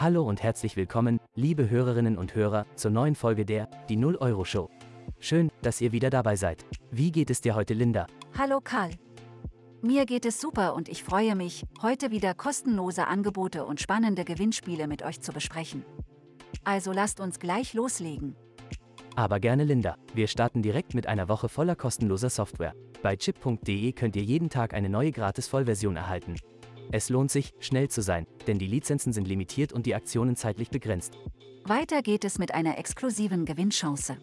Hallo und herzlich willkommen, liebe Hörerinnen und Hörer, zur neuen Folge der Die 0 Euro Show. Schön, dass ihr wieder dabei seid. Wie geht es dir heute, Linda? Hallo Karl. Mir geht es super und ich freue mich, heute wieder kostenlose Angebote und spannende Gewinnspiele mit euch zu besprechen. Also lasst uns gleich loslegen. Aber gerne Linda. Wir starten direkt mit einer Woche voller kostenloser Software. Bei chip.de könnt ihr jeden Tag eine neue gratis Vollversion erhalten. Es lohnt sich, schnell zu sein, denn die Lizenzen sind limitiert und die Aktionen zeitlich begrenzt. Weiter geht es mit einer exklusiven Gewinnchance.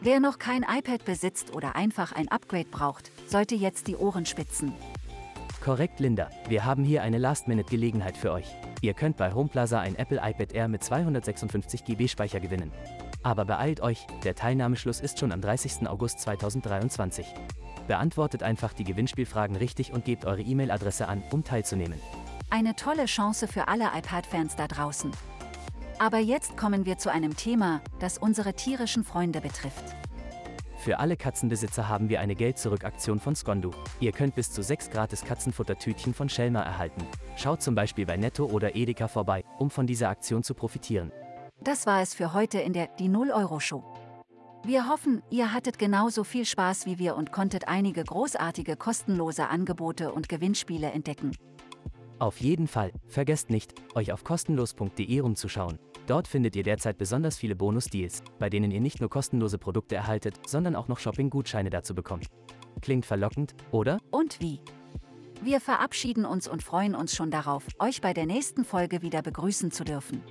Wer noch kein iPad besitzt oder einfach ein Upgrade braucht, sollte jetzt die Ohren spitzen. Korrekt, Linda. Wir haben hier eine Last-Minute-Gelegenheit für euch. Ihr könnt bei Homeplaza ein Apple iPad Air mit 256 GB Speicher gewinnen. Aber beeilt euch, der Teilnahmeschluss ist schon am 30. August 2023. Beantwortet einfach die Gewinnspielfragen richtig und gebt eure E-Mail-Adresse an, um teilzunehmen. Eine tolle Chance für alle iPad-Fans da draußen. Aber jetzt kommen wir zu einem Thema, das unsere tierischen Freunde betrifft. Für alle Katzenbesitzer haben wir eine Geld-Zurück-Aktion von Skondu. Ihr könnt bis zu sechs gratis Katzenfuttertütchen von Schelmer erhalten. Schaut zum Beispiel bei Netto oder Edeka vorbei, um von dieser Aktion zu profitieren. Das war es für heute in der Die 0 Euro Show. Wir hoffen, ihr hattet genauso viel Spaß wie wir und konntet einige großartige kostenlose Angebote und Gewinnspiele entdecken. Auf jeden Fall, vergesst nicht, euch auf kostenlos.de umzuschauen. Dort findet ihr derzeit besonders viele Bonus-Deals, bei denen ihr nicht nur kostenlose Produkte erhaltet, sondern auch noch Shopping-Gutscheine dazu bekommt. Klingt verlockend, oder? Und wie? Wir verabschieden uns und freuen uns schon darauf, euch bei der nächsten Folge wieder begrüßen zu dürfen.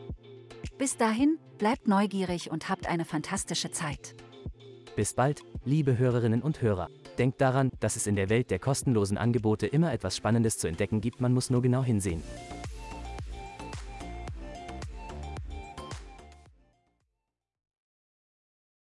Bis dahin, bleibt neugierig und habt eine fantastische Zeit. Bis bald, liebe Hörerinnen und Hörer. Denkt daran, dass es in der Welt der kostenlosen Angebote immer etwas Spannendes zu entdecken gibt, man muss nur genau hinsehen.